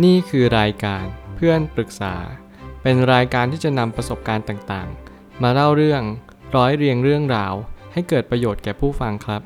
นี่คือรายการเพื่อนปรึกษา เป็นรายการที่จะนำประสบการณ์ต่างๆ มาเล่าเรื่องร้อยเรียงเรื่องราว ให้เกิดประโยชน์แก่ผู้ฟังครับ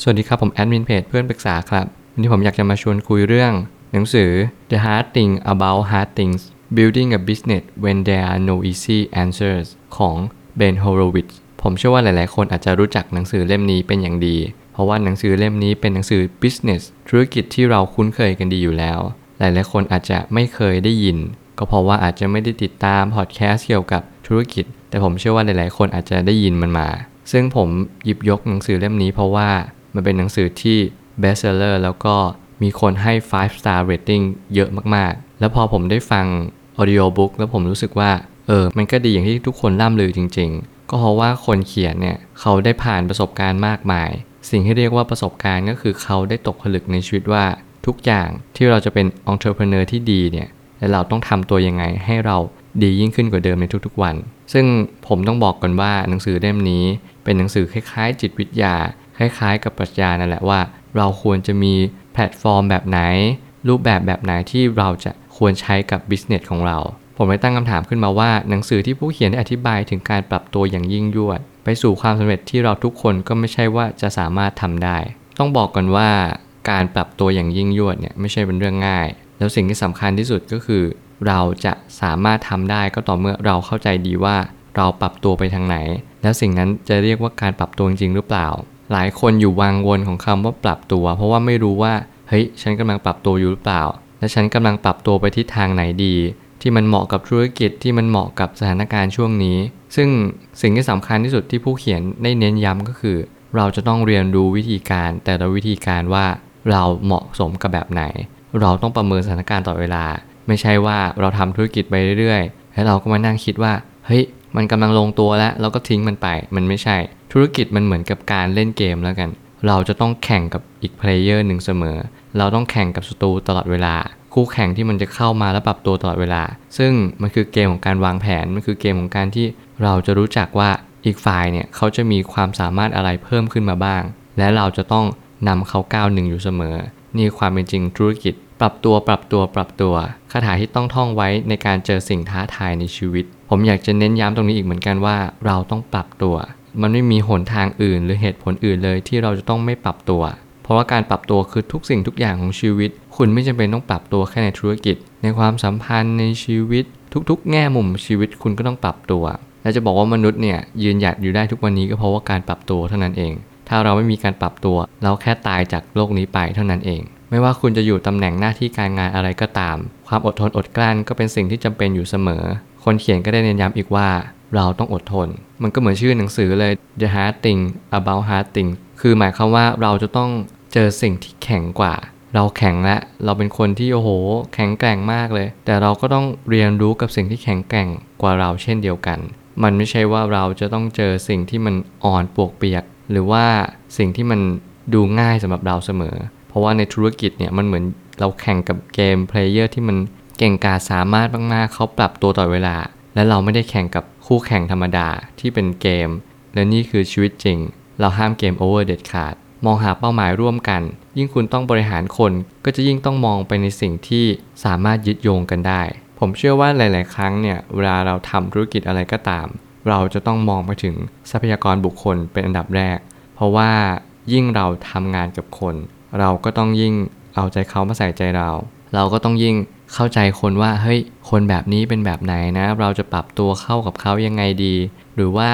สวัสดีครับผมแอดมินเพจเพื่อนปรึกษาครับวันนี้ผมอยากจะมาชวนคุยเรื่อง หนังสือ The Hard Thing About Hard Things Building a Business When There Are No Easy Answers ของ Ben Horowitz ผมเชื่อว่าหลาย ๆ คนอาจจะรู้จักหนังสือเล่มนี้เป็นอย่างดี เพราะว่าหนังสือเล่มนี้เป็นหนังสือ business ธุรกิจที่เราคุ้นเคยกันดีอยู่แล้ว หลาย ๆ คนอาจจะไม่เคยได้ยิน ก็เพราะว่าอาจจะไม่ได้ติดตามพอดแคสต์เกี่ยวกับธุรกิจ แต่ผมเชื่อว่าหลาย ๆ คนอาจจะได้ยินมันมา ซึ่งผมหยิบยกหนังสือเล่มนี้เพราะว่ามันเป็นหนังสือที่ best seller แล้วก็มีคนให้5 star rating เยอะมาก ๆ แล้วพอผมได้ฟัง audio book แล้วผมรู้สึกว่า เออ มันก็ดีอย่างที่ทุกคนล่ำลือจริง ๆ ก็เพราะว่าคนเขียนเนี่ยเขาได้ผ่านประสบการณ์มากมาย สิ่งที่เรียกว่าประสบการณ์ก็คือเขาได้ตกผลึกในชีวิตว่าทุกอย่างที่เราจะเป็น entrepreneur ที่ดีเนี่ยและเราต้องทำตัวยังไงให้เราดียิ่งขึ้นกว่าเดิมในทุกๆวัน ซึ่งผมต้องบอกก่อนว่าหนังสือเล่มนี้ เป็นหนังสือคล้ายๆ จิตวิทยา คล้ายๆ กับปรัชญานั่นแหละว่า เราควรจะมีแพลตฟอร์มแบบไหน รูปแบบแบบไหนที่เราจะควรใช้กับ business ของเรา ผมได้ตั้งคำถามขึ้นมาว่า หนังสือที่ผู้เขียนได้อธิบายถึงการปรับตัวอย่างยิ่งยวด ไปสู่ความสำเร็จที่เราทุกคนก็ไม่ใช่ว่าจะสามารถทำได้ ต้องบอกก่อนว่าการปรับตัวอย่างยิ่งยวดเนี่ยไม่ใช่เป็นเรื่องง่าย แล้วสิ่งที่สำคัญที่สุดก็คือ เราจะสามารถทำได้ก็ต่อเมื่อเราเข้าใจดีว่าเราปรับตัวไปทางไหน แล้วสิ่งนั้นจะเรียกว่าการปรับตัวจริงหรือเปล่า หลายคนอยู่วังวนของคำว่าปรับตัว เพราะว่าไม่รู้ว่าเฮ้ยฉันกำลังปรับตัวอยู่หรือเปล่า และฉันกำลังปรับตัวไปทิศทางไหนดี ที่มันเหมาะกับธุรกิจที่มันเหมาะกับสถานการณ์ช่วงนี้ ซึ่งสิ่งที่สำคัญที่สุดที่ผู้เขียนได้เน้นย้ำก็คือ เราจะต้องเรียนรู้วิธีการ แต่ละวิธีการว่าเราเหมาะสมกับแบบไหน เราต้องประเมินสถานการณ์ต่อเวลา ไม่ใช่ว่าเราทำธุรกิจไปเรื่อยๆ แล้วเราก็มานั่งคิดว่าเฮ้ยมันกำลังลงตัวแล้วเราก็ทิ้งมันไป มันไม่ใช่ ธุรกิจมันเหมือนกับการเล่นเกมแล้วกัน เราจะต้องแข่งกับอีกเพลเยอร์หนึ่งเสมอ เราต้องแข่งกับศัตรูตลอดเวลา คู่แข่งที่มันจะเข้ามาและปรับตัวตลอดเวลา ซึ่งมันคือเกมของการวางแผน มันคือเกมของการที่เราจะรู้จักว่าอีกฝ่ายเนี่ยเขาจะมีความสามารถอะไรเพิ่มขึ้นมาบ้าง และเราจะต้องนำเขาก้าวหนึ่งอยู่เสมอ นี่ความเป็นจริงธุรกิจ ปรับตัวปรับตัวปรับตัวคาถาที่ต้องท่องไว้ในการเจอสิ่งท้าทายในชีวิต ผมอยากจะเน้นย้ำตรงนี้อีกเหมือนกันว่า เราต้องปรับตัว มันไม่มีหนทางอื่นหรือเหตุผลอื่นเลยที่เราจะต้องไม่ปรับตัว เพราะว่าการปรับตัวคือทุกสิ่งทุกอย่างของชีวิต คุณไม่จำเป็นต้องปรับตัวแค่ในธุรกิจ ในความสัมพันธ์ในชีวิต ทุกๆ แง่มุมชีวิตคุณก็ต้องปรับตัว และจะบอกว่ามนุษย์เนี่ยยืนหยัดอยู่ได้ทุกวันนี้ก็เพราะว่าการปรับตัวเท่านั้นเอง ถ้าเราไม่มีการปรับตัว เราแค่ตายจากโลกนี้ไปเท่านั้นเอง ไม่ว่าคุณจะอยู่ตำแหน่งหน้าที่การงานอะไรก็ตาม ความอดทนอดกลั้นก็เป็นสิ่งที่จำเป็นอยู่เสมอ คนเขียนก็ได้เน้นย้ำอีกว่าเราต้องอดทน มันก็เหมือนชื่อหนังสือเลย The Hard Thing About Hard Thing คือหมายความว่าเราจะต้อง เจอสิ่งที่แข็งกว่า เราแข็งและเราเป็นคนที่โอ้โห แข็งแกร่งมากเลย แต่เราก็ต้องเรียนรู้กับสิ่งที่แข็งแกร่งกว่าเราเช่นเดียวกัน มันไม่ใช่ว่าเราจะต้องเจอสิ่งที่มันอ่อนปวกเปียก หรือว่าสิ่งที่มันดูง่ายสำหรับเราเสมอ เพราะว่าในธุรกิจเนี่ยมันเหมือนเราแข่งกับ game player ที่มันเก่งกาสามารถมากๆเขาปรับตัวตลอดเวลา และเราไม่ได้แข่งกับคู่แข่งธรรมดาที่เป็นเกม และนี่คือชีวิตจริง เราห้ามเกมโอเวอร์เด็ดขาด มองหาเป้าหมายร่วมกัน ยิ่งคุณต้องบริหารคนก็จะยิ่งต้องมองไปในสิ่งที่สามารถยึดโยงกันได้ ผมเชื่อว่าหลาย ๆ ครั้งเนี่ยเวลาเราทำธุรกิจอะไรก็ตาม เราจะต้องมองไปถึงทรัพยากรบุคคลเป็นอันดับแรก เพราะว่ายิ่งเราทำงานกับคน เราก็ต้องยิ่งเอาใจเขามาใส่ใจเรา เราก็ต้องยิ่งเข้าใจคนว่าเฮ้ยคนแบบนี้เป็นแบบไหนนะ เราจะปรับตัวเข้ากับเขายังไงดี หรือว่า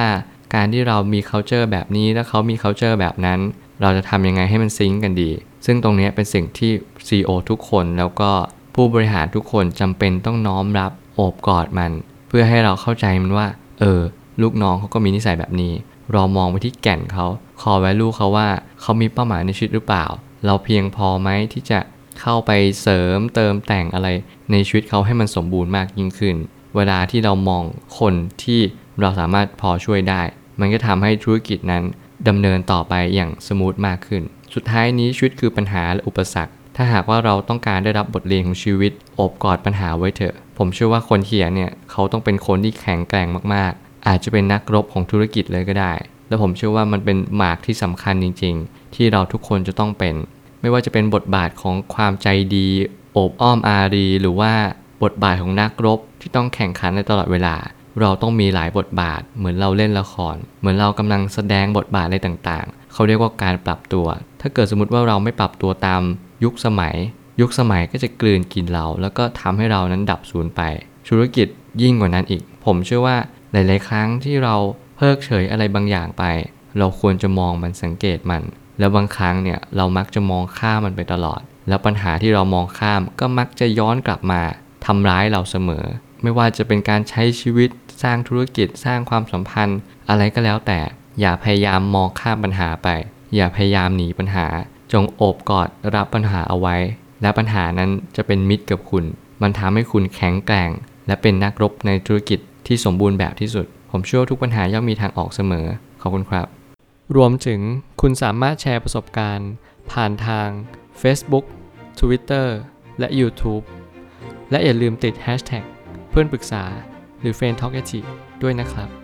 การที่เรามี culture แบบนี้แล้วเขามี culture แบบนั้น เราจะทำยังไงให้มันซิงกันดี ซึ่งตรงนี้เป็นสิ่งที่ CEO ทุกคนแล้วก็ผู้บริหารทุกคนจำเป็นต้องน้อมรับโอบกอดมัน เพื่อให้เราเข้าใจมันว่า เออ ลูกน้องเขาก็มีนิสัยแบบนี้ เรามองไปที่แก่นเขาคอ value เขาว่าเขามีเป้าหมายในชีวิตหรือเปล่า เราเพียงพอไหมที่จะเข้าไปเสริมเติมแต่งอะไรในชีวิตเขาให้มันสมบูรณ์มากยิ่งขึ้น เวลาที่เรามองคนที่เราสามารถพอช่วยได้ มันก็ทำให้ธุรกิจนั้น ดำเนินต่อไปอย่างสมูทมากขึ้น สุดท้ายนี้ชีวิตคือปัญหาและอุปสรรค ถ้าหากว่าเราต้องการได้รับบทเรียนของชีวิต อบกอดปัญหาไว้เถอะ ผมเชื่อว่าคนเขียนเนี่ยเขาต้องเป็นคนที่แข็งแกร่งมากๆ อาจจะเป็นนักรบของธุรกิจเลยก็ได้ และผมเชื่อว่ามันเป็นหมากที่สำคัญจริง ๆ ที่เราทุกคนจะต้องเป็น ไม่ว่าจะเป็นบทบาทของความใจดีโอบอ้อมอารี หรือว่าบทบาทของนักรบที่ต้องแข่งขันในตลอดเวลา เราต้องมีหลายบทบาท เหมือนเราเล่นละคร เหมือนเรากำลังแสดงบทบาทอะไรต่างๆ เขาเรียกว่าการปรับตัว ถ้าเกิดสมมติว่าเราไม่ปรับตัวตามยุคสมัย ยุคสมัยก็จะกลืนกินเรา แล้วก็ทำให้เรานั้นดับสูญไป ธุรกิจยิ่งกว่านั้นอีก ผมเชื่อว่าหลาย ๆ ครั้งที่เราเพิกเฉยอะไรบางอย่างไป เราควรจะมองมันสังเกตมัน แล้วบางครั้งเนี่ยเรามักจะมองข้ามมันไปตลอด แล้วปัญหาที่เรามองข้ามก็มักจะย้อนกลับมาทำร้ายเราเสมอ ไม่ว่าจะเป็นการใช้ชีวิต สร้างธุรกิจสร้างความสัมพันธ์ อะไรก็แล้วแต่ อย่าพยายามมองข้ามปัญหาไป อย่าพยายามหนีปัญหา จงโอบกอดรับปัญหาเอาไว้ และปัญหานั้นจะเป็นมิตรกับคุณ มันทำให้คุณแข็งแกร่ง และเป็นนักรบในธุรกิจที่สมบูรณ์แบบที่สุด ผมเชื่อทุกปัญหาย่อมมีทางออกเสมอขอบคุณครับ รวมถึงคุณสามารถแชร์ประสบการณ์ ผ่านทาง Facebook Twitter และ YouTube และอย่าลืมติด Hashtag เพื่อนปรึกษา หรือ f r ร e n d t a l k ด้วยนะครับ